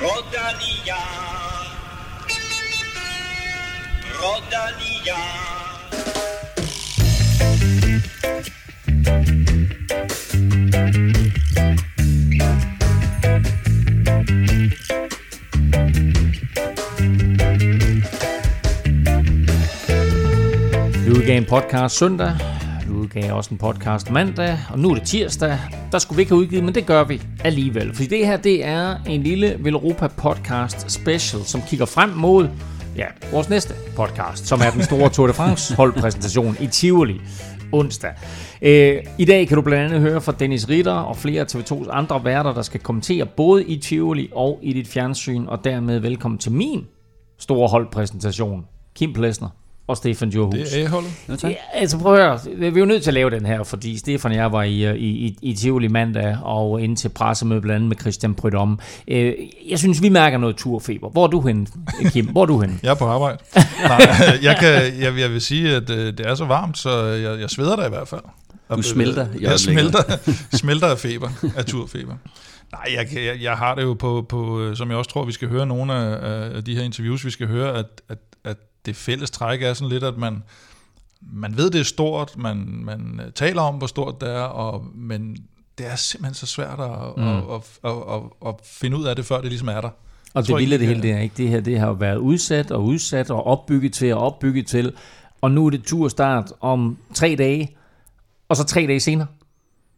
Rodalia. Rodalia. Vi udgav en podcast søndag, udgav også en podcast mandag, og nu er det tirsdag. Der skulle vi ikke have udgivet, men det gør vi alligevel. Fordi det her, det er en lille Velropa podcast special, som kigger frem mod ja, vores næste podcast, som er den store Tour de France holdpræsentation i Tivoli onsdag. Øh, I dag kan du blandt andet høre fra Dennis Ritter og flere af TV2's andre værter, der skal kommentere både i Tivoli og i dit fjernsyn, og dermed velkommen til min store holdpræsentation. Kim Plesner og Stefan Johus. Det er A-holdet. Ja. Ja, altså prøv at høre, vi er jo nødt til at lave den her, fordi Stefan og jeg var i, øh, i, i, i Tivoli mandag og ind til pressemøde blandt andet med Christian Prydom. Øh, Jeg synes, vi mærker noget turfeber. Hvor er du henne, Kim? Hvor er du henne? Jeg er på arbejde. Nej, jeg, kan, jeg, jeg vil sige, at øh, det er så varmt, så jeg, jeg sveder da i hvert fald. Du smelter Jeg øjeblikket. smelter, smelter af feber, af turfeber. Nej, jeg, jeg, jeg har det jo på, på, som jeg også tror, vi skal høre nogle af, af de her interviews, vi skal høre, at, at, at det fælles træk er sådan lidt, at man, man ved, det er stort, man, man øh, taler om, hvor stort det er, og, men det er simpelthen så svært at, mm. at, at, at, at, finde ud af det, før det ligesom er der. Og det vilde det hele, det er ikke det her. Det har været udsat og udsat og opbygget til og opbygget til. Og nu er det turstart om tre dage. Og så tre dage senere,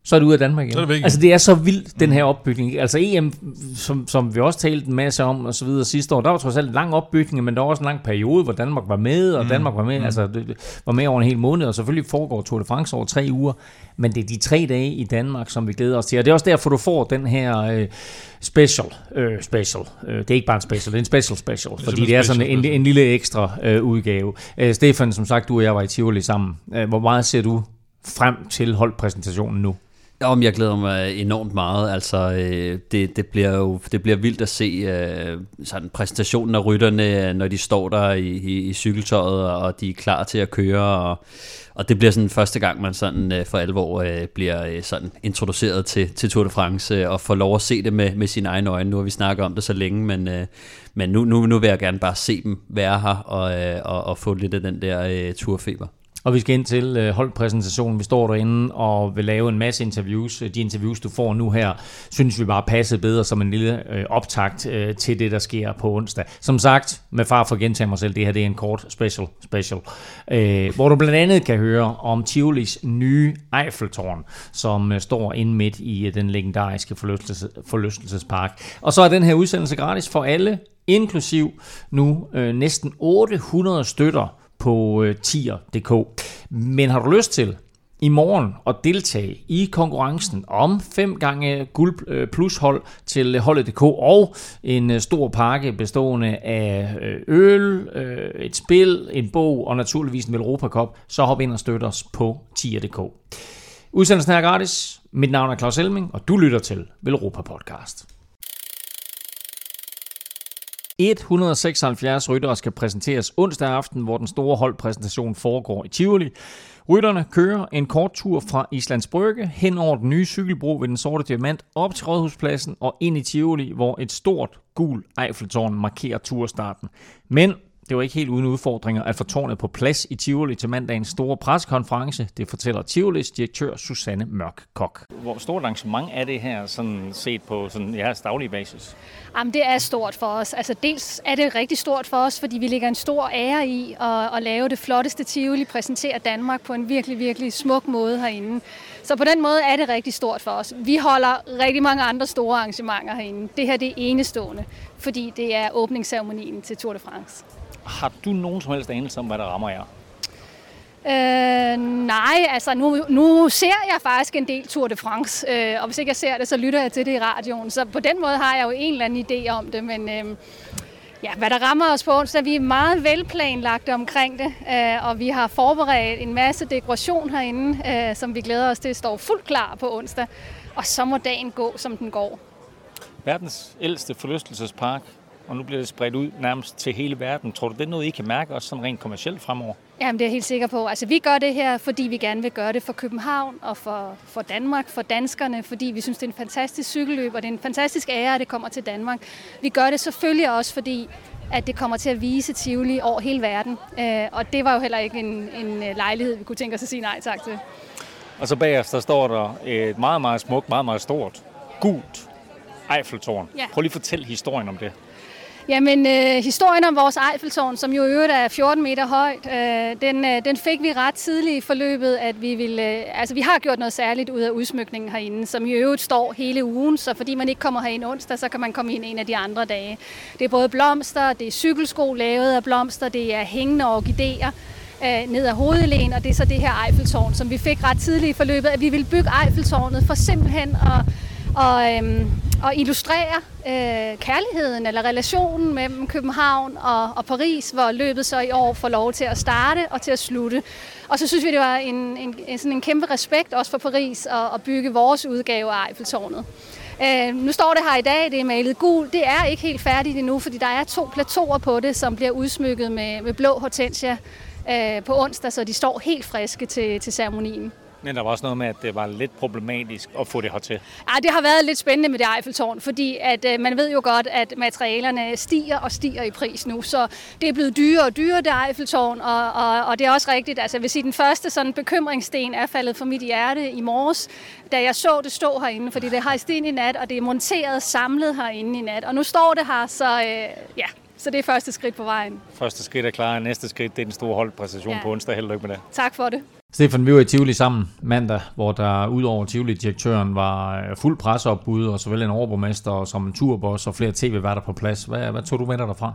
så er det ude af Danmark igen. Så er det væk igen. altså det er så vildt, den her opbygning. Altså EM, som, som vi også talte en masse om og så videre sidste år, der var trods alt en lang opbygning, men der var også en lang periode, hvor Danmark var med, og Danmark var med, mm. altså det, det var med over en hel måned, og selvfølgelig foregår Tour de France over tre uger, men det er de tre dage i Danmark, som vi glæder os til, og det er også derfor, du får den her øh, special, øh, special, øh, det er ikke bare en special, det er en special special, fordi simpelthen det er sådan en, special. en lille ekstra øh, udgave. Øh, Stefan, som sagt, du og jeg var i Tivoli sammen. Øh, hvor meget ser du frem til holdpræsentationen nu? Om jeg glæder mig enormt meget. Altså, øh, det, det bliver jo det bliver vildt at se øh, sådan præsentationen af rytterne, når de står der i, i, i cykeltøjet, og de er klar til at køre. Og, og det bliver sådan første gang, man sådan øh, for alvor øh, bliver øh, sådan introduceret til, til Tour de France, øh, og får lov at se det med, med sine egne øjne. Nu har vi snakket om det så længe, men, øh, men nu, nu, nu vil jeg gerne bare se dem være her, og, øh, og, og få lidt af den der øh, turfeber. Og vi skal ind til øh, holdpræsentationen. Vi står derinde og vil lave en masse interviews. Øh, de interviews, du får nu her, synes vi bare passer bedre som en lille øh, optakt øh, til det, der sker på onsdag. Som sagt, med far for at gentage mig selv, det her det er en kort special, special øh, hvor du blandt andet kan høre om Tivolis nye Eiffeltårn, som øh, står inde midt i øh, den legendariske forlystelse, forlystelsespark. Og så er den her udsendelse gratis for alle, inklusiv nu øh, næsten 800 støtter på øh, tier.dk. Men har du lyst til i morgen at deltage i konkurrencen om 5 gange guld øh, plus hold til holdet.dk og en øh, stor pakke bestående af øh, øl, et spil, en bog og naturligvis en Europa Cup, så hop ind og støt os på tier.dk. Udsendelsen er gratis. Mit navn er Claus Elming, og du lytter til Velropa Podcast. 176 ryttere skal præsenteres onsdag aften, hvor den store holdpræsentation foregår i Tivoli. Rytterne kører en kort tur fra Islands Brygge hen over den nye cykelbro ved den sorte diamant op til Rådhuspladsen og ind i Tivoli, hvor et stort gul Eiffeltårn markerer turstarten. Men det var ikke helt uden udfordringer at få tårnet på plads i Tivoli til mandagens store pressekonference. Det fortæller Tivolis direktør Susanne Mørk Kok. Hvor stort arrangement er det her sådan set på sådan, ja, daglig basis? Jamen, det er stort for os. Altså, dels er det rigtig stort for os, fordi vi lægger en stor ære i at, at lave det flotteste Tivoli, præsentere Danmark på en virkelig, virkelig smuk måde herinde. Så på den måde er det rigtig stort for os. Vi holder rigtig mange andre store arrangementer herinde. Det her det er enestående, fordi det er åbningsceremonien til Tour de France. Har du nogen som helst anelse om, hvad der rammer jer? Øh, nej, altså nu, nu ser jeg faktisk en del Tour de France, øh, og hvis ikke jeg ser det, så lytter jeg til det i radioen. Så på den måde har jeg jo en eller anden idé om det, men øh, ja, hvad der rammer os på onsdag, vi er meget velplanlagte omkring det, øh, og vi har forberedt en masse dekoration herinde, øh, som vi glæder os til står fuldt klar på onsdag, og så må dagen gå, som den går. Verdens ældste forlystelsespark og nu bliver det spredt ud nærmest til hele verden. Tror du, det er noget, I kan mærke også sådan rent kommercielt fremover? Jamen, det er jeg helt sikker på. Altså, vi gør det her, fordi vi gerne vil gøre det for København og for, for Danmark, for danskerne, fordi vi synes, det er en fantastisk cykelløb, og det er en fantastisk ære, at det kommer til Danmark. Vi gør det selvfølgelig også, fordi at det kommer til at vise Tivoli over hele verden. Øh, og det var jo heller ikke en, en øh, lejlighed, vi kunne tænke os at sige nej tak til. Og så bagefter står der et meget, meget smukt, meget, meget stort, gult Eiffeltårn. Ja. Prøv lige at fortælle historien om det. Jamen, øh, historien om vores Eiffeltårn, som jo i øvrigt er 14 meter højt, øh, den, øh, den fik vi ret tidligt i forløbet, at vi ville, øh, altså vi har gjort noget særligt ud af udsmykningen herinde, som i øvrigt står hele ugen, så fordi man ikke kommer herind onsdag, så kan man komme ind en af de andre dage. Det er både blomster, det er cykelsko lavet af blomster, det er hængende orkideer, øh, ned ad hovedelen, og det er så det her Eiffeltårn, som vi fik ret tidligt i forløbet, at vi ville bygge Eiffeltårnet for simpelthen at og, øhm, og illustrere øh, kærligheden eller relationen mellem København og, og Paris, hvor løbet så i år får lov til at starte og til at slutte. Og så synes vi, det var en, en, en, sådan en kæmpe respekt også for Paris at, at bygge vores udgave af Eiffeltårnet. Øh, nu står det her i dag, det er malet gul. Det er ikke helt færdigt endnu, fordi der er to plateauer på det, som bliver udsmykket med, med blå hortensia øh, på onsdag, så de står helt friske til, til ceremonien. Men der var også noget med, at det var lidt problematisk at få det hertil. Ja, det har været lidt spændende med det Eiffeltårn, fordi at, øh, man ved jo godt, at materialerne stiger og stiger i pris nu, så det er blevet dyrere og dyrere, det Eiffeltårn, og, og, og det er også rigtigt. Altså, jeg vil sige, den første sådan bekymringssten er faldet for mit hjerte i morges, da jeg så det stå herinde, fordi det har sten i nat, og det er monteret samlet herinde i nat, og nu står det her, så øh, ja, så det er første skridt på vejen. Første skridt er klar, næste skridt det er den store holdpræstation ja. på onsdag. Held og lykke med det. Tak for det. Stefan, vi var i Tivoli sammen mandag, hvor der udover Tivoli-direktøren var øh, fuld presseopbud, og såvel en overborgmester som en turboss og flere tv-værter på plads. Hvad, hvad tog du med dig derfra?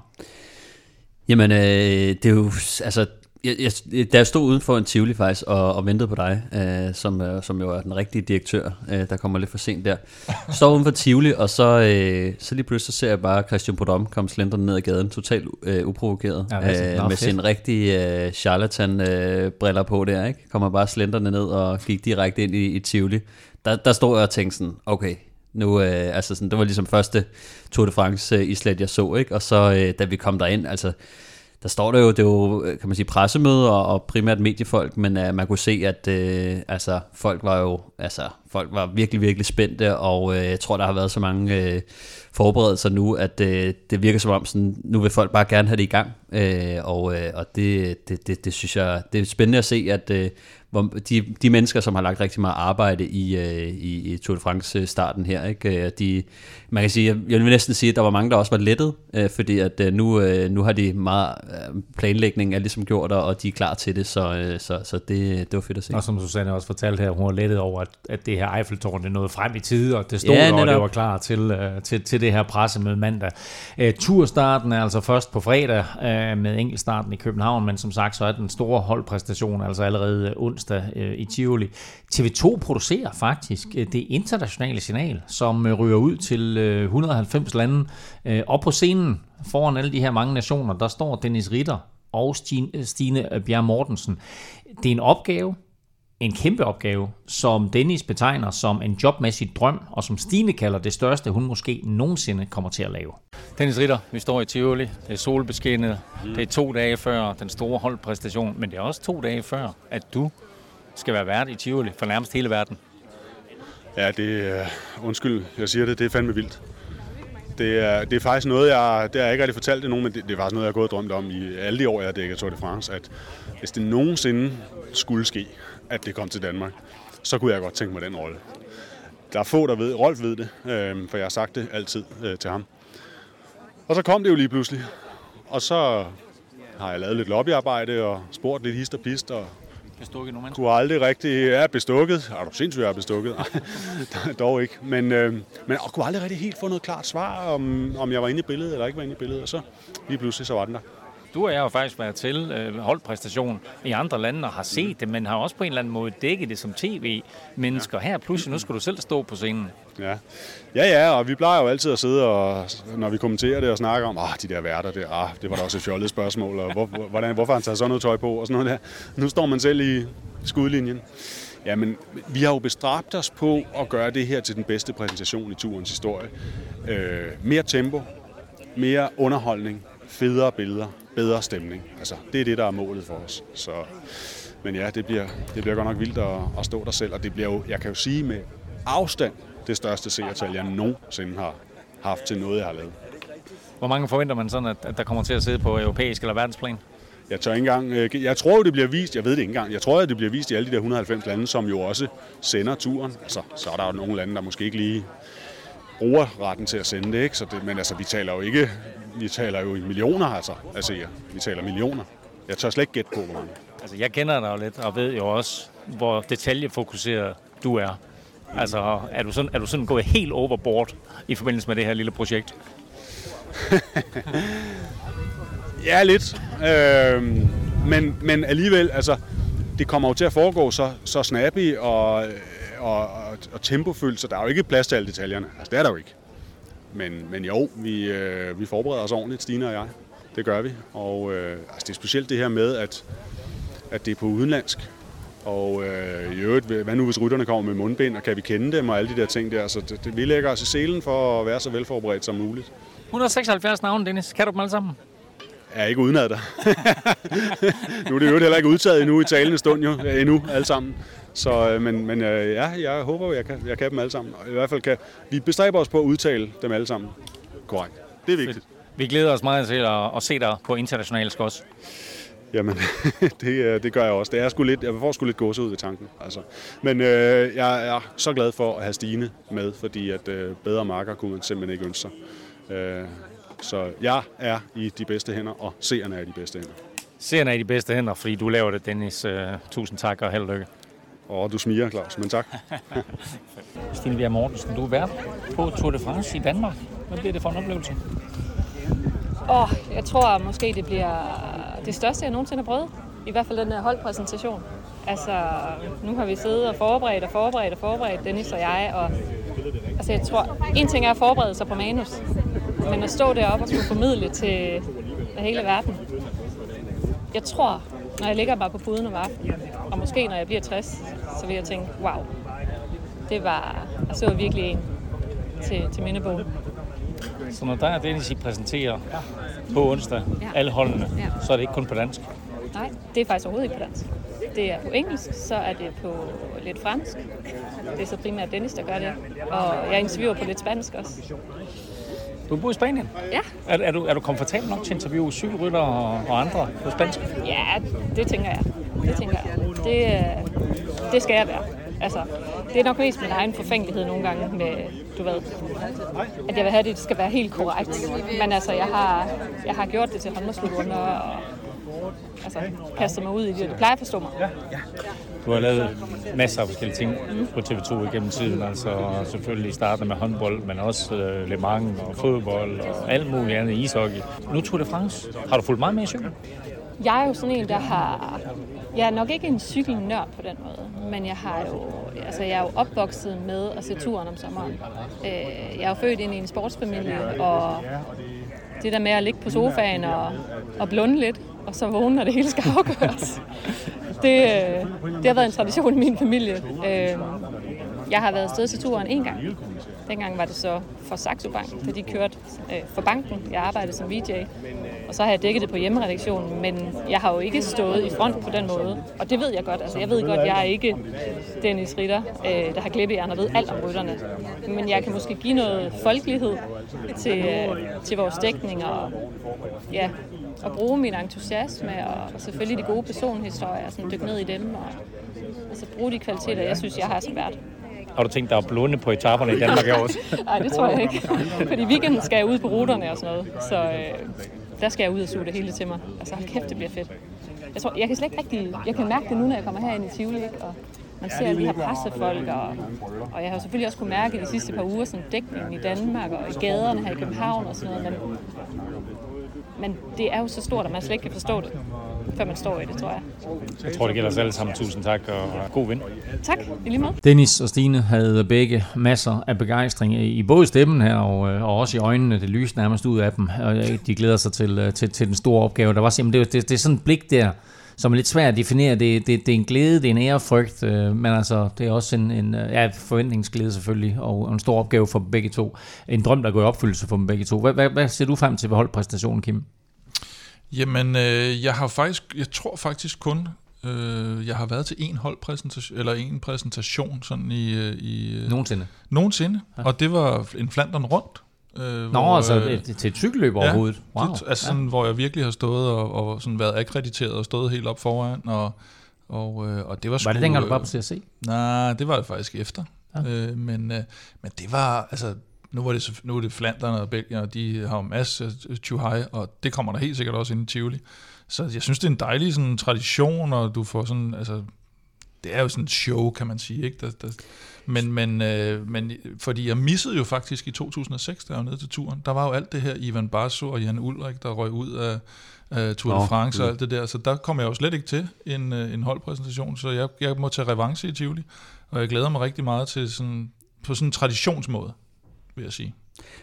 Jamen, øh, det er jo, altså, jeg, jeg, da jeg stod uden for en Tivoli faktisk og, og ventede på dig, øh, som, øh, som jo er den rigtige direktør, øh, der kommer lidt for sent der. Står uden for Tivoli, og så, øh, så lige pludselig så ser jeg bare Christian Podom komme slendrende ned ad gaden, totalt øh, uprovokeret, ja, øh, med fedt. sin rigtige øh, charlatan-briller øh, på der, ikke? Kommer bare slendrende ned og gik direkte ind i, i Tivoli. Der, der stod jeg og tænkte sådan, okay, nu, øh, altså sådan, det var ligesom første Tour de France øh, jeg så, ikke? Og så øh, da vi kom derind, altså der står der jo, det er jo, kan man sige, pressemøder og primært mediefolk, men uh, man kunne se, at uh, altså, folk var jo, altså, folk var virkelig, virkelig spændte, og uh, jeg tror, der har været så mange uh, forberedelser nu, at uh, det virker som om, sådan, nu vil folk bare gerne have det i gang, uh, og, uh, og det, det, det, det synes jeg, det er spændende at se, at uh, hvor de, de mennesker, som har lagt rigtig meget arbejde i, uh, i, i Tour de France-starten her, ikke? De, man kan sige, jeg vil næsten sige, at der var mange, der også var lettet, uh, fordi at uh, nu, uh, nu har de meget uh, planlægning er ligesom gjort, og de er klar til det, så, uh, så, så det, det var fedt at se. Og som Susanne også fortalte her, hun var lettet over, at, at det her Eiffeltårn det nåede frem i tide, og det stod ja, der, og det var klar til, uh, til, til det her pressemøde mandag. Uh, turstarten er altså først på fredag uh, med enkeltstarten i København, men som sagt, så er den store holdpræstation altså allerede onsdag øh, i Tivoli. TV2 producerer faktisk øh, det internationale signal, som øh, ryger ud til øh, 190 lande. Øh, og på scenen foran alle de her mange nationer, der står Dennis Ritter og Stine øh, Bjerg Mortensen. Det er en opgave, en kæmpe opgave, som Dennis betegner som en jobmæssig drøm, og som Stine kalder det største, hun måske nogensinde kommer til at lave. Dennis Ritter, vi står i Tivoli, det er solbeskinnet, det er to dage før den store holdpræstation, men det er også to dage før, at du skal være vært i Tivoli for nærmest hele verden. Ja, det er, undskyld, jeg siger det, det er fandme vildt. Det er, det er faktisk noget, jeg, det har jeg ikke rigtig fortalt det nogen, men det, det er faktisk noget, jeg har gået og drømt om i alle de år, jeg har dækket Tour de France, at hvis det nogensinde skulle ske, at det kom til Danmark, så kunne jeg godt tænke mig den rolle. Der er få, der ved, Rolf ved det, øh, for jeg har sagt det altid øh, til ham. Og så kom det jo lige pludselig, og så har jeg lavet lidt lobbyarbejde og spurgt lidt hist og pist, og Bestukket nogle mennesker? Kunne aldrig rigtig... Ja, bestukket. Er du sindssygt, jeg er bestukket? dog ikke. Men, øh, men og kunne aldrig rigtig helt få noget klart svar, om, om jeg var inde i billedet eller ikke var inde i billedet. Og så lige pludselig, så var den der. Du og jeg har faktisk været til øh, holdpræstation i andre lande og har set det, men har også på en eller anden måde dækket det som tv-mennesker. Ja. Her pludselig, nu skal du selv stå på scenen. Ja. ja, ja, og vi plejer jo altid at sidde, og, når vi kommenterer det og snakker om, ah, de der værter, det, ah, det var da også et fjollet spørgsmål, og hvor, hvordan, hvorfor han tager sådan noget tøj på, og sådan noget der. Nu står man selv i skudlinjen. Jamen, vi har jo bestræbt os på at gøre det her til den bedste præsentation i turens historie. Øh, mere tempo, mere underholdning, federe billeder, bedre stemning. Altså, det er det, der er målet for os. Så, men ja, det bliver, det bliver godt nok vildt at, at stå der selv, og det bliver jo, jeg kan jo sige med afstand, det største seertal, jeg nogensinde har haft til noget, jeg har lavet. Hvor mange forventer man sådan, at, at der kommer til at sidde på europæisk eller verdensplan? Jeg tør ikke engang, øh, jeg tror jo, det bliver vist, jeg ved det ikke engang, jeg tror, at det bliver vist i alle de der 190 lande, som jo også sender turen. Altså, så er der jo nogle lande, der måske ikke lige bruger retten til at sende det, ikke? Så det, men altså, vi taler jo ikke, vi taler jo i millioner, altså, altså ja, vi taler millioner. Jeg tør slet ikke gætte på, hvor mange. Altså, jeg kender dig jo lidt, og ved jo også, hvor detaljefokuseret du er. Altså, er du sådan, er du sådan gået helt overboard i forbindelse med det her lille projekt? ja, lidt. Øh, men, men alligevel, altså, det kommer jo til at foregå så, så snappy og, og, og, og tempofyldt, så der er jo ikke plads til alle detaljerne. Altså, det er der jo ikke. Men, men jo, vi, øh, vi forbereder os ordentligt, Stine og jeg. Det gør vi. Og øh, altså, det er specielt det her med, at, at det er på udenlandsk. Og øh, i øvrigt, hvad nu hvis rytterne kommer med mundbind, og kan vi kende dem og alle de der ting der. Så det, det, vi lægger os i selen for at være så velforberedt som muligt. 176 navne, Dennis. Kan du dem alle sammen? Jeg er ikke udenad dig. nu er det jo heller ikke udtaget endnu i talende stund jo, endnu alle sammen. Så, øh, men, men øh, ja, jeg håber, jeg kan, jeg kan dem alle sammen. I hvert fald kan vi bestræber os på at udtale dem alle sammen korrekt. Det er vigtigt. Vi glæder os meget til at, at se dig på international skos. Jamen, det, øh, det gør jeg også. Det er sgu lidt, jeg får sgu lidt gåse ud ved tanken. Altså. Men øh, jeg er så glad for at have Stine med, fordi at øh, bedre marker kunne man simpelthen ikke ønske sig. Øh, så jeg er i de bedste hænder, og seerne er i de bedste hænder. Seerne er i de bedste hænder, fordi du laver det, Dennis. Uh, tusind tak og held og lykke. Og du smiger, Claus, men tak. Stine Bjerg Mortensen, du er vært på Tour de France i Danmark. Hvad bliver det for en oplevelse? Åh, oh, jeg tror måske, det bliver det største, jeg nogensinde har prøvet. I hvert fald den her holdpræsentation. Altså, nu har vi siddet og forberedt og forberedt og forberedt, Dennis og jeg, og altså, jeg tror, en ting er at forberede sig på manus, men at stå deroppe og skulle formidle til hele verden. Jeg tror, når jeg ligger bare på puden om aftenen, og måske når jeg bliver 60, så vil jeg tænke, wow, det var, jeg så virkelig en til, til mindebogen. Så når der er Dennis, I præsenterer på onsdag, ja. alle holdene, ja. så er det ikke kun på dansk? Nej, det er faktisk overhovedet ikke på dansk. Det er på engelsk, så er det på lidt fransk. Det er så primært Dennis, der gør det. Og jeg interviewer på lidt spansk også. Du bor i Spanien? Ja. Er, er, du, er du komfortabel nok til at interviewe cykelrytter og, og andre på spansk? Ja, det tænker jeg. Det tænker jeg. Det, øh, det skal jeg være. Altså, det er nok mest min egen forfængelighed nogle gange med, du ved, at jeg vil have, at det skal være helt korrekt. Men altså, jeg har, jeg har gjort det til håndboldslutrunder og altså, kastet mig ud i det, det plejer at forstå mig. Du har lavet masser af forskellige ting på TV2 igennem tiden, altså selvfølgelig startet med håndbold, men også uh, Le Mans og fodbold og alt muligt andet, ishockey. Nu Tour de France. Har du fulgt meget med i cyklen? Jeg er jo sådan en, der har... Jeg er nok ikke en cykelnørd på den måde, men jeg har jo... Altså, jeg er jo opvokset med at se turen om sommeren. Øh, jeg er jo født ind i en sportsfamilie, og det der med at ligge på sofaen og, og blunde lidt, og så vågne, når det hele skal afgøres. Det, øh, det har været en tradition i min familie. Øhm, jeg har været afsted til turen en gang. Dengang var det så for Saxo Bank, da de kørte øh, for banken. Jeg arbejdede som VJ, og så har jeg dækket det på hjemmeredaktionen, men jeg har jo ikke stået i front på den måde. Og det ved jeg godt. Altså, jeg ved godt, jeg er ikke Dennis Ritter, øh, der har klippehjerner og ved alt om rytterne. Men jeg kan måske give noget folkelighed til, til vores dækning og ja, at bruge min entusiasme og, og selvfølgelig de gode personhistorier, sådan dykke ned i dem og altså bruge de kvaliteter, jeg synes, jeg har som vært. Har du tænkt dig at blunde på etaperne i Danmark også? Nej, det tror jeg ikke. Fordi weekenden skal jeg ud på ruterne og sådan noget. Så øh, der skal jeg ud og suge det hele til mig. Altså, hold kæft, det bliver fedt. Jeg, tror, jeg kan slet ikke rigtig... Jeg kan mærke det nu, når jeg kommer herind i Tivoli, ikke? Og man ser, at vi har pressefolk, og, og jeg har selvfølgelig også kunne mærke de sidste par uger sådan dækningen i Danmark og i gaderne her i København og sådan noget, men, men det er jo så stort, at man slet ikke kan forstå det, før man står i det, tror jeg. Jeg tror, det gælder os alle sammen. Tusind tak, og god vind. Tak, i lige måde. Dennis og Stine havde begge masser af begejstring i både stemmen her, og, og også i øjnene. Det lyste nærmest ud af dem, og de glæder sig til, til, til den store opgave. Der var simpelthen, det, det, det er sådan et blik der, som er lidt svært at definere. Det, det, det er en glæde, det er en ærefrygt, øh, men altså, det er også en, en ja, forventningsglæde selvfølgelig, og en stor opgave for dem begge to. En drøm, der går i opfyldelse for dem begge to. Hvad, hvad, hvad ser du frem til ved holdpræstationen, Kim? Jamen, øh, jeg har faktisk, jeg tror faktisk kun, øh, jeg har været til en holdpræsentation, eller en præsentation sådan i... øh, i øh, Nogensinde. Nogensinde, ja. og det var en Flandern rundt. Øh, Nå, altså et, til et cykelløb ja, overhovedet. Wow. Det, altså sådan, hvor jeg virkelig har stået og, og sådan været akkrediteret og stået helt op foran, og, og, øh, og det var Var sgu, det dengang, du var øh, på CSC? Nej, det var det faktisk efter. Ja. Ja. Øh, men, øh, men det var, altså, nu, var det, nu er det Flandern og Belgien, og de har jo masser af Chuhai, og det kommer der helt sikkert også ind i Tivoli. Så jeg synes, det er en dejlig sådan, tradition, og du får sådan, altså, det er jo sådan et show, kan man sige, ikke? Der, der, men, men, øh, men fordi jeg missede jo faktisk i 2006, da jeg var nede til turen, der var jo alt det her Ivan Basso og Jan Ulrik, der røg ud af, af Tour de France og alt det der, så der kom jeg jo slet ikke til en, øh, en holdpræsentation, så jeg, jeg må tage revanche i Tivoli, og jeg glæder mig rigtig meget til sådan, på sådan en traditionsmåde, vil jeg sige.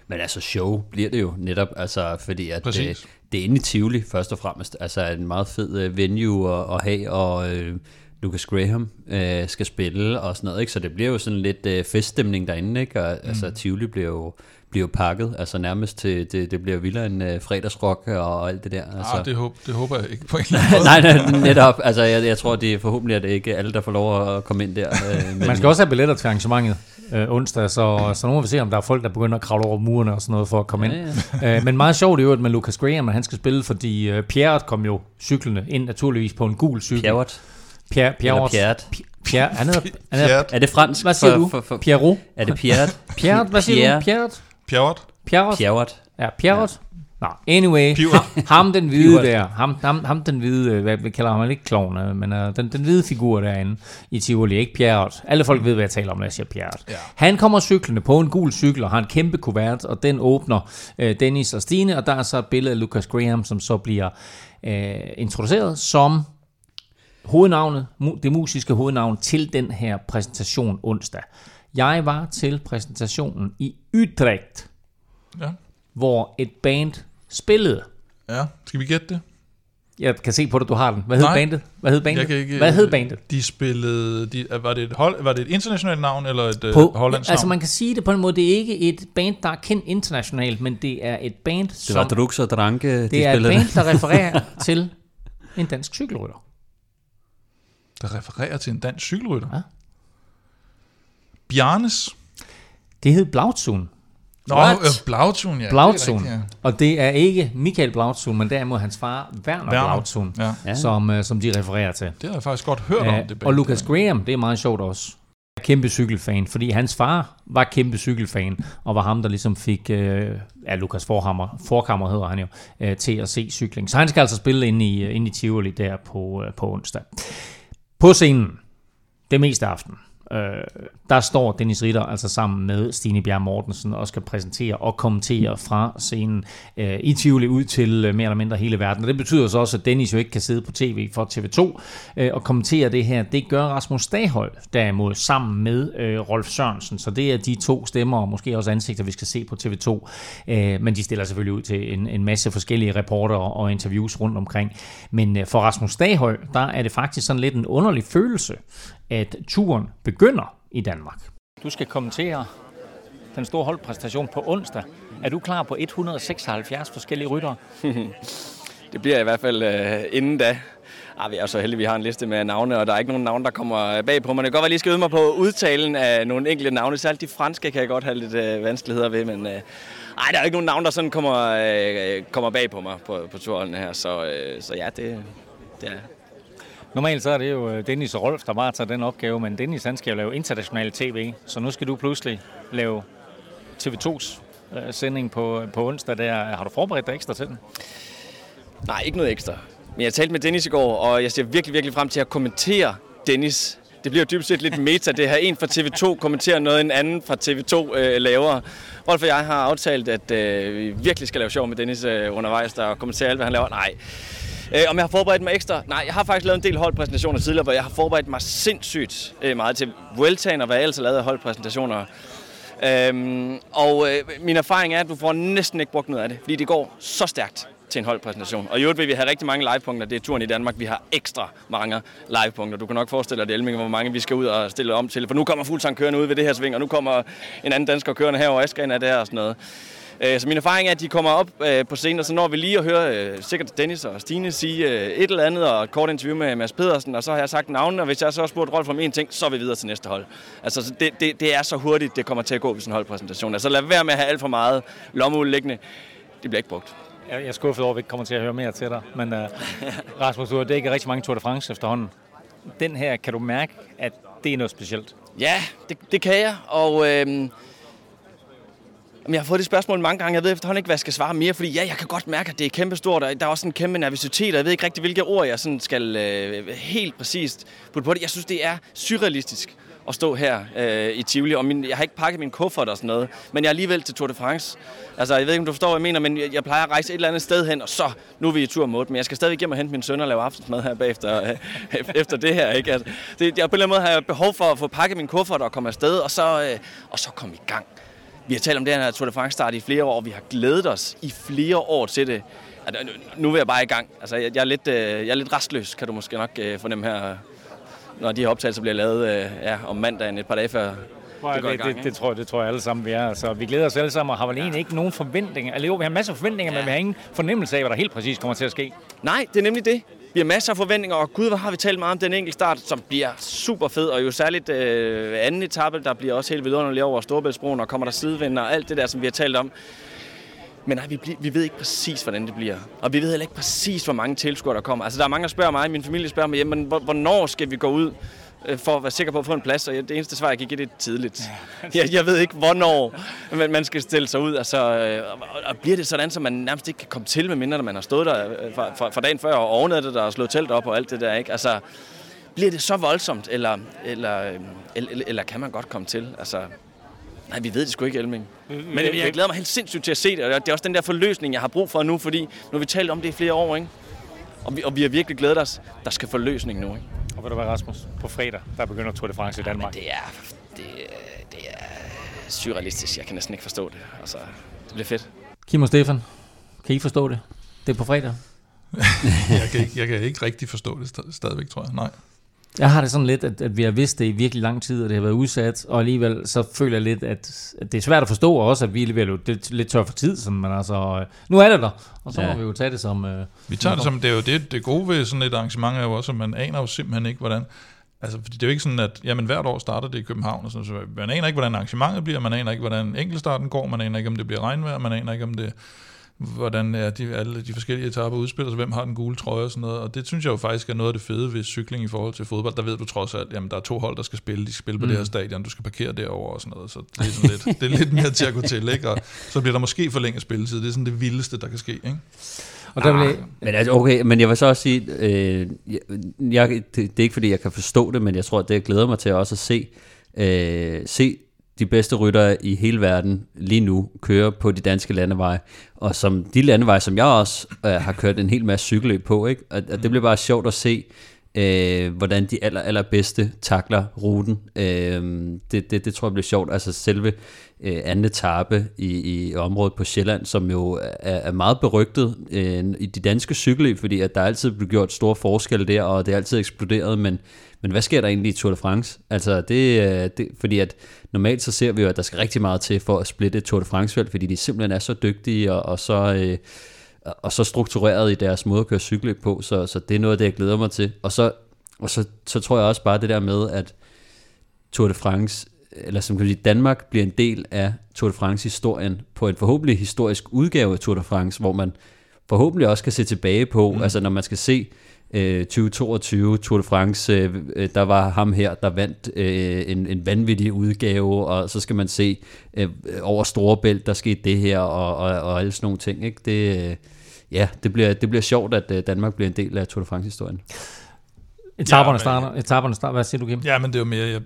Men altså show bliver det jo netop, altså fordi at det, Præcis. det er inde i Tivoli først og fremmest, altså en meget fed øh, venue at, at have, og øh, Lucas Graham øh, skal spille og sådan noget, ikke? så det bliver jo sådan lidt øh, feststemning derinde, ikke? Og, mm. altså Tivoli bliver jo, bliver jo pakket, altså nærmest til, det, det bliver vildere end øh, fredagsrock og alt det der. Altså. Altså. Ah, det, håb, det håber jeg ikke på en eller anden måde. nej, nej, netop, altså jeg, jeg tror, det er forhåbentlig, at det ikke alle, der får lov at komme ind der. Øh, men, Man skal også have billetter til arrangementet øh, onsdag, så, så nu må vi se, om der er folk, der begynder at kravle over murene og sådan noget for at komme Ja, ind. Øh, men meget sjovt er jo, at med Lucas Graham, at han skal spille, fordi øh, Pierre kom jo cyklende ind naturligvis på en gul cykel. Pjerrot. Pierre, Pierre, Eller Pierre. Pierre, han hedder, han hedder Pierre, Er det fransk? hvad siger for, du? For, for, Pierrot? er det Pierrot? Pierre, hvad siger Pierre. du? Pierre? Pjerrot, Pierrot? Pjerrot. Ja, Pierrot. Nå, anyway, Pivot. ham den hvide der, ham, ham, ham den hvide, øh, hvad vi kalder ham ikke klovn, øh, men uh, den, den hvide figur derinde i Tivoli, ikke Pierrot. Alle folk ved, hvad jeg taler om, når jeg siger Pierrot. Ja. Han kommer cyklende på en gul cykel og har en kæmpe kuvert, og den åbner øh, Dennis og Stine, og der er så et billede af Lucas Graham, som så bliver øh, introduceret som hovednavnet, det musiske hovednavn til den her præsentation onsdag. Jeg var til præsentationen i Utrecht, ja. hvor et band spillede. ja. Skal vi gætte det? Jeg kan se på dig, du har den. Hvad hed Nej. bandet? Hvad hed bandet? Jeg kan ikke, Hvad hed bandet? De spillede, de, var, det et hold, var det et internationalt navn, eller et På, øh, hollandsk altså navn? man kan sige det på en måde, det er ikke et band, der er kendt internationalt, men det er et band, Det som var Drux og Dranke, de det er et spillede band, der refererer til en dansk cykelrytter. Der refererer til en dansk cykelrytter. Ja. Bjarnes. Det hed Blautsun. Nå, What? øh, Blautun, ja. Det er rigtigt, Og det er ikke Michael Blautsun, men derimod hans far, Werner, Werner. Blautsun, ja. ja. Ja. som, øh, som de refererer til. Det har jeg faktisk godt hørt om. Øh, Det og Lucas Graham, det er meget sjovt også. Er Kæmpe cykelfan, fordi hans far var kæmpe cykelfan, og var ham, der ligesom fik, øh, ja, Lukas Forhammer, Forkammer hedder han jo, øh, til at se cykling. Så han skal altså spille ind i, øh, ind i Tivoli der på, øh, på onsdag. På scenen, det meste af aftenen, øh, der står Dennis Ritter altså sammen med Stine Bjerg Mortensen og skal præsentere og kommentere fra scenen øh, i Tivoli ud til øh, mere eller mindre hele verden. Og det betyder så også, at Dennis jo ikke kan sidde på tv for TV2 øh, og kommentere det her. Det gør Rasmus Daghøj derimod sammen med øh, Rolf Sørensen. Så det er de to stemmer og måske også ansigter, vi skal se på TV2. Øh, men de stiller selvfølgelig ud til en, en masse forskellige reporter og, interviews rundt omkring. Men øh, for Rasmus Daghøj, der er det faktisk sådan lidt en underlig følelse, at turen begynder i Danmark. Du skal kommentere den store holdpræstation på onsdag. Er du klar på 176 forskellige ryttere? Det bliver i hvert fald øh, inden da. Ah, vi er så heldige, at vi har en liste med navne, og der er ikke nogen navne, der kommer bag på mig. Det kan godt være, at jeg lige skal øve mig på udtalen af nogle enkelte navne. Særligt de franske kan jeg godt have lidt øh, vanskeligheder ved, men øh, ej, der er ikke nogen navne, der sådan kommer, øh, kommer bag på mig på, på turen her. Så, øh, så ja, det, det er Normalt så er det jo øh, Dennis og Rolf, der bare tager den opgave, men Dennis han skal jo lave international tv, så nu skal du pludselig lave TV2's øh, sending på, øh, på onsdag. Der. Har du forberedt dig ekstra til den? Nej, ikke noget ekstra. Men jeg talte med Dennis i går, og jeg ser virkelig, virkelig frem til at kommentere Dennis. Det bliver dybest set lidt meta, det her. En fra TV2 kommenterer noget, en anden fra TV2 øh, laver. Rolf og jeg har aftalt, at øh, vi virkelig skal lave sjov med Dennis øh, undervejs, der og kommentere alt, hvad han laver. Nej. Øh, om jeg har forberedt mig ekstra? Nej, jeg har faktisk lavet en del holdpræsentationer tidligere, hvor jeg har forberedt mig sindssygt øh, meget til Vueltaen og hvad jeg ellers har lavet af holdpræsentationer. Øhm, og øh, min erfaring er, at du får næsten ikke brugt noget af det, fordi det går så stærkt til en holdpræsentation. Og i øvrigt vil vi have rigtig mange livepunkter. Det er turen i Danmark. Vi har ekstra mange livepunkter. Du kan nok forestille dig, Elming, hvor mange vi skal ud og stille om til. For nu kommer Fuglsang kørende ud ved det her sving, og nu kommer en anden dansker kørende herover. Askren er der og sådan noget. Øh, så min erfaring er, at de kommer op øh, på scenen, og så når vi lige at høre øh, sikkert Dennis og Stine sige et eller andet, og et kort interview med Mads Pedersen, og så har jeg sagt navnene, og hvis jeg så har spurgt Rolf om en ting, så er vi videre til næste hold. Altså, det, det, det er så hurtigt, det kommer til at gå ved sådan en holdpræsentation. Altså, lad være med at have alt for meget lommeuld liggende. Det bliver ikke brugt. Jeg er skuffet over, at vi ikke kommer til at høre mere til dig. Men uh, Rasmus, du har dækket rigtig mange Tour de France efterhånden. Den her, kan du mærke, at det er noget specielt? Ja, det, det kan jeg. Og øh, jeg har fået det spørgsmål mange gange. Jeg ved efterhånden ikke, hvad jeg skal svare mere, fordi ja, jeg kan godt mærke, at det er kæmpestort, og der er også en kæmpe nervøsitet, og jeg ved ikke rigtig, hvilke ord jeg sådan skal øh, helt præcist putte på det. Jeg synes, det er surrealistisk at stå her øh, i Tivoli, og min, jeg har ikke pakket min kuffert og sådan noget, men jeg er alligevel til Tour de France. Altså, jeg ved ikke, om du forstår, hvad jeg mener, men jeg, jeg plejer at rejse et eller andet sted hen, og så, nu er vi i tur mod, men jeg skal stadig hjem og hente min søn og lave aftensmad her bagefter, øh, efter det her, ikke? Altså, det, jeg, på en eller anden måde har jeg behov for at få pakket min kuffert og komme afsted, og så, øh, og så komme i gang. Vi har talt om det her Tour de France start i flere år. Vi har glædet os i flere år til det. Altså, nu er jeg bare i gang. Altså, jeg, er lidt, øh, jeg er lidt restløs, kan du måske nok øh, fornemme her, når de her optagelser bliver lavet øh, ja, om mandagen et par dage før det, det, gang, det, det, tror jeg, det tror jeg alle sammen, vi er. Altså, vi glæder os alle sammen, og har vel egentlig ikke nogen forventninger. Eller jo, vi har masser af forventninger, ja. men vi har ingen fornemmelse af, hvad der helt præcis kommer til at ske. Nej, det er nemlig det. Vi har masser af forventninger, og gud, hvor har vi talt meget om den enkelte start, som bliver super fed, og jo særligt øh, anden etape, der bliver også helt vidunderlig over Storebæltsbroen, og kommer der sidevind og alt det der, som vi har talt om. Men nej, vi, vi ved ikke præcis, hvordan det bliver. Og vi ved heller ikke præcis, hvor mange tilskuere der kommer. Altså, der er mange, der spørger mig, min familie spørger mig, jamen, hvornår skal vi gå ud? Øh, for at være sikker på at få en plads, og det eneste svar, jeg kan give, det er tidligt. Jeg, jeg ved ikke, hvornår man skal stille sig ud. Altså, øh, og bliver det sådan, så man nærmest ikke kan komme til, medmindre man har stået der øh, fra, fra, fra dagen før og overnattet der og slået telt op og alt det der. Ikke? Altså, bliver det så voldsomt, eller, eller, eller, eller kan man godt komme til? Altså, Nej, vi ved det sgu ikke, Elming. Men jeg glæder mig helt sindssygt til at se det, og det er også den der forløsning, jeg har brug for nu, fordi nu har vi talt om det i flere år, ikke? Og vi, og vi har virkelig glædet os. Der skal forløsning nu, ikke? Og ved du hvad, Rasmus? På fredag, der begynder Tour de France i Danmark. Ja, det er, det, det er surrealistisk. Jeg kan næsten ikke forstå det. Altså, det bliver fedt. Kim og Stefan, kan I forstå det? Det er på fredag. jeg, kan ikke, jeg kan ikke rigtig forstå det stadigvæk, tror jeg. Nej. Jeg har det sådan lidt, at, at vi har vidst det i virkelig lang tid, og det har været udsat, og alligevel så føler jeg lidt, at, at det er svært at forstå, og også at vi er lidt, lidt tør for tid, sådan, men altså, øh, nu er det der, og så ja. må vi jo tage det som... Uh, vi tager det som, det er jo det, det gode ved sådan et arrangement er jo også, at man aner jo simpelthen ikke, hvordan, Altså, fordi det er jo ikke sådan, at jamen, hvert år starter det i København, og sådan, så man aner ikke, hvordan arrangementet bliver, man aner ikke, hvordan enkeltstarten går, man aner ikke, om det bliver regnvejr, man aner ikke, om det hvordan er de, alle de forskellige etaper udspiller sig, hvem har den gule trøje og sådan noget. Og det synes jeg jo faktisk er noget af det fede ved cykling i forhold til fodbold. Der ved du trods alt, jamen der er to hold, der skal spille, de skal spille på mm. det her stadion, du skal parkere derover og sådan noget. Så det er, sådan lidt, det er lidt mere til at gå til, ikke? Og så bliver der måske forlænget spilletid. Det er sådan det vildeste, der kan ske, ikke? Og der. Ah, men altså, okay, men jeg vil så også sige, øh, jeg, jeg, det, det er ikke fordi, jeg kan forstå det, men jeg tror, at det jeg glæder mig til også at se, øh, se de bedste ryttere i hele verden lige nu kører på de danske landeveje, og som de landeveje, som jeg også øh, har kørt en hel masse cykelløb på, ikke? Og, og det bliver bare sjovt at se, øh, hvordan de aller, allerbedste takler ruten. Øh, det, det, det tror jeg bliver sjovt. Altså selve øh, anden etape i, i området på Sjælland, som jo er, er meget berygtet øh, i de danske cykelløb, fordi at der altid bliver gjort store forskelle der, og det er altid eksploderet, men, men hvad sker der egentlig i Tour de France? Altså det, øh, det, fordi at normalt så ser vi jo, at der skal rigtig meget til for at splitte Tour de France-felt, fordi de simpelthen er så dygtige og, og så... Øh, og så struktureret i deres måde at køre cykelløb på, så, så det er noget af det, jeg glæder mig til. Og så, og så, så tror jeg også bare det der med, at Tour de France, eller som kan sige, Danmark bliver en del af Tour de France-historien på en forhåbentlig historisk udgave af Tour de France, hvor man forhåbentlig også kan se tilbage på, mm. altså når man skal se 2022 øh, Tour de France, øh, øh, der var ham her, der vandt en, en vanvittig udgave, og så skal man se over Storebælt, der skete det her, og, og, og alle sådan nogle ting. Ikke? Det, ja, det bliver, det bliver sjovt, at Danmark bliver en del af Tour de France-historien. Etaperne ja, starter. Etaperne starter. Hvad siger du, Kim? Ja, men det var mere... Jeg,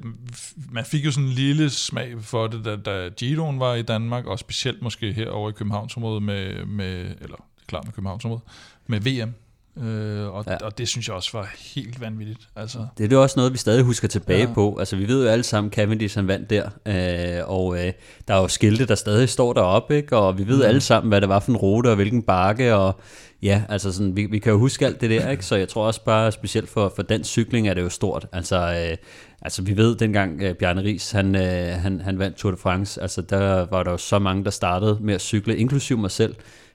man fik jo sådan en lille smag for det, da, da Giroen var i Danmark, og specielt måske her over i Københavnsområdet med, med eller klart med Københavnsområdet, med VM Øh, og, Ja. og det synes jeg også var helt vanvittigt. Altså, Det er jo også noget, vi stadig husker tilbage ja. På. Altså, vi ved jo alle sammen, Cavendish han vandt der, øh, og øh, der er jo skilte, der stadig står deroppe, ikke? og vi ved mm. alle sammen, hvad det var for en rute og hvilken bakke, og ja, altså sådan, vi, vi kan jo huske alt det der, ikke? så jeg tror også bare, specielt for, for den cykling er det jo stort. Altså, øh, altså vi ved dengang øh, Bjarne Ries, han, øh, han, han vandt Tour de France, altså der var der jo så mange, der startede med at cykle, inklusiv mig selv,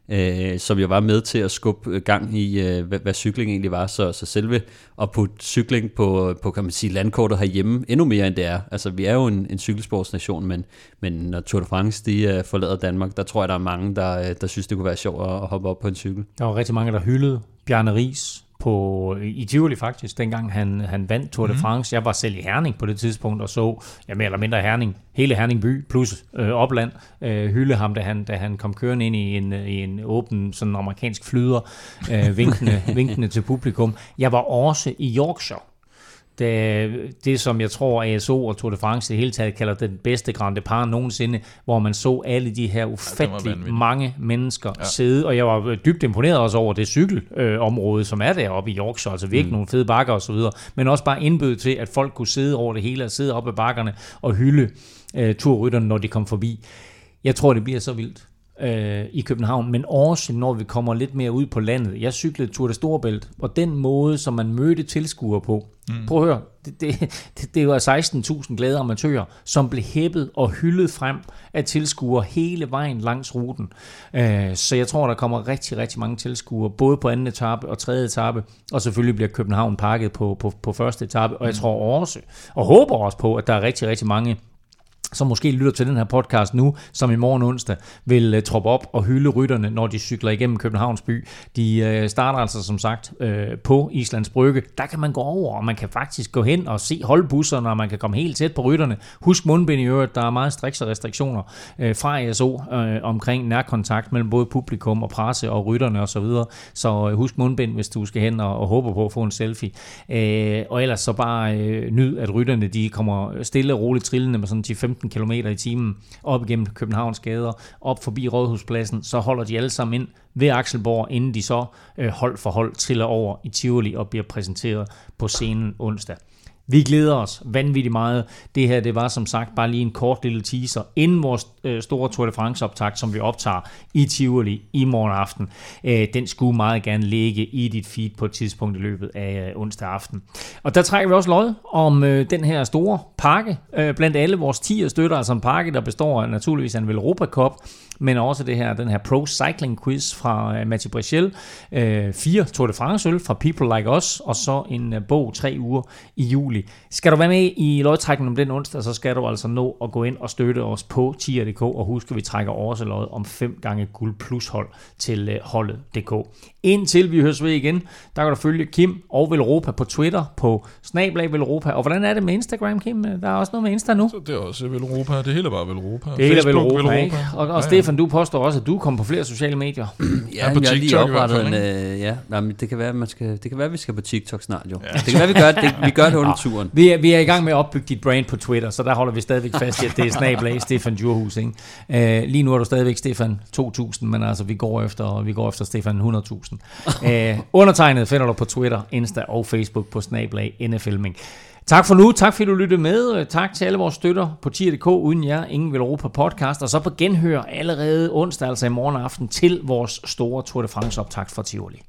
øh, som jo var med til at skubbe øh, gang i, øh, hvad, hvad cykling egentlig var. Så, så selve at putte cykling på, på kan man sige, landkortet herhjemme endnu mere end det er. Altså vi er jo en, en cykelsportsnation, men, men når Tour de France de, øh, forlader Danmark, der tror jeg, der er mange, der, øh, der synes, det kunne være sjovt at, at hoppe op på en cykel. Der var rigtig mange, der hyldede Bjarne Ries på, i Tivoli faktisk, dengang han, han vandt Tour de France. Jeg var selv i Herning på det tidspunkt og så, ja mere eller mindre Herning, hele Herning by plus øh, opland, øh, hylde ham, da han, da han kom kørende ind i en, i en åben sådan amerikansk flyder, øh, vinkende, vinkende til publikum. Jeg var også i Yorkshire. Det, det, som jeg tror ASO og Tour de France i det hele taget kalder den bedste Grand Depart nogensinde, hvor man så alle de her ufattelig vanvittigt. mange mennesker ja. sidde, og jeg var dybt imponeret også over det cykelområde, som er deroppe i Yorkshire, altså virkelig mm. nogle fede bakker og så videre, men også bare indbød til, at folk kunne sidde over det hele, og sidde oppe ad bakkerne og hylde øh, turrytterne, når de kom forbi. Jeg tror, det bliver så vildt øh, i København, men også når vi kommer lidt mere ud på landet. Jeg cyklede Tour de Storebælt, og den måde, som man mødte tilskuere på, mm. prøv at høre, det, det, det, det var 16.000 glade amatører, som blev hæppet og hyldet frem af tilskuere hele vejen langs ruten. Øh, så jeg tror, der kommer rigtig, rigtig mange tilskuere, både på anden etape og tredje etape, og selvfølgelig bliver København pakket på, på, på første etape, og jeg tror også, og håber også på, at der er rigtig, rigtig mange som måske lytter til den her podcast nu, som i morgen onsdag, vil uh, troppe op og hylde rytterne, når de cykler igennem Københavns by. De uh, starter altså som sagt uh, på Islands Brygge. Der kan man gå over, og man kan faktisk gå hen og se holdbusserne, og man kan komme helt tæt på rytterne. Husk mundbind i øvrigt, der er meget strikse restriktioner uh, fra ASO uh, omkring nærkontakt mellem både publikum og presse og rytterne osv. Så, videre. så uh, husk mundbind, hvis du skal hen og, og håber på at få en selfie. Uh, og ellers så bare uh, nyd, at rytterne de kommer stille og roligt trillende med sådan 10-15 km i timen op igennem Københavns gader, op forbi Rådhuspladsen, så holder de alle sammen ind ved Akselborg, inden de så øh, hold for hold triller over i Tivoli og bliver præsenteret på scenen onsdag. Vi glæder os vanvittigt meget. Det her, det var som sagt bare lige en kort lille teaser, inden vores øh, store Tour de France optakt, som vi optager i Tivoli i morgen aften. Øh, den skulle meget gerne ligge i dit feed på et tidspunkt i løbet af øh, onsdag aften. Og der trækker vi også lod om øh, den her store pakke, øh, blandt alle vores 10 støtter, altså en pakke, der består af naturligvis af en Velropa Cup, men også det her, den her Pro Cycling Quiz fra øh, Mathieu Brichel, uh, øh, fire Tour de France øl fra People Like Us, og så en øh, bog tre uger i juli. Skal du være med i lodtrækningen om den onsdag, så skal du altså nå at gå ind og støtte os på tier.dk, og husk, at vi trækker lod om fem gange guld plus hold til uh, holdet.dk. Indtil vi høres ved igen, der kan du følge Kim og Velropa på Twitter, på snablag Velropa. Og hvordan er det med Instagram, Kim? Der er også noget med Insta nu. så det er også Velropa. Det hele er bare Velropa. Det hele er Velropa, Velropa. ikke? Og, og Ja, ja. Stefan, du påstår også, at du kommer på flere sociale medier. Ja, på jeg har lige TikTok i hvert oprettet en, øh, ja, nej, men det kan være, man skal, det kan være, at vi skal på TikTok snart jo. Ja. Det kan være, vi gør det, vi gør det under turen. Vi er, vi er i gang med at opbygge dit brand på Twitter, så der holder vi stadigvæk fast i, at det er snablag Stefan Djurhus. Ikke? Uh, lige nu er du stadigvæk Stefan 2000, men altså vi går efter, vi går efter Stefan 100.000. Uh, undertegnet finder du på Twitter, Insta og Facebook på snablag NFLming. Tak for nu, tak fordi du lyttede med. Tak til alle vores støtter på tier.dk. Uden jer, ingen vil Europa podcast. Og så på genhør allerede onsdag, altså i morgen aften, til vores store Tour de France optakt fra Tivoli.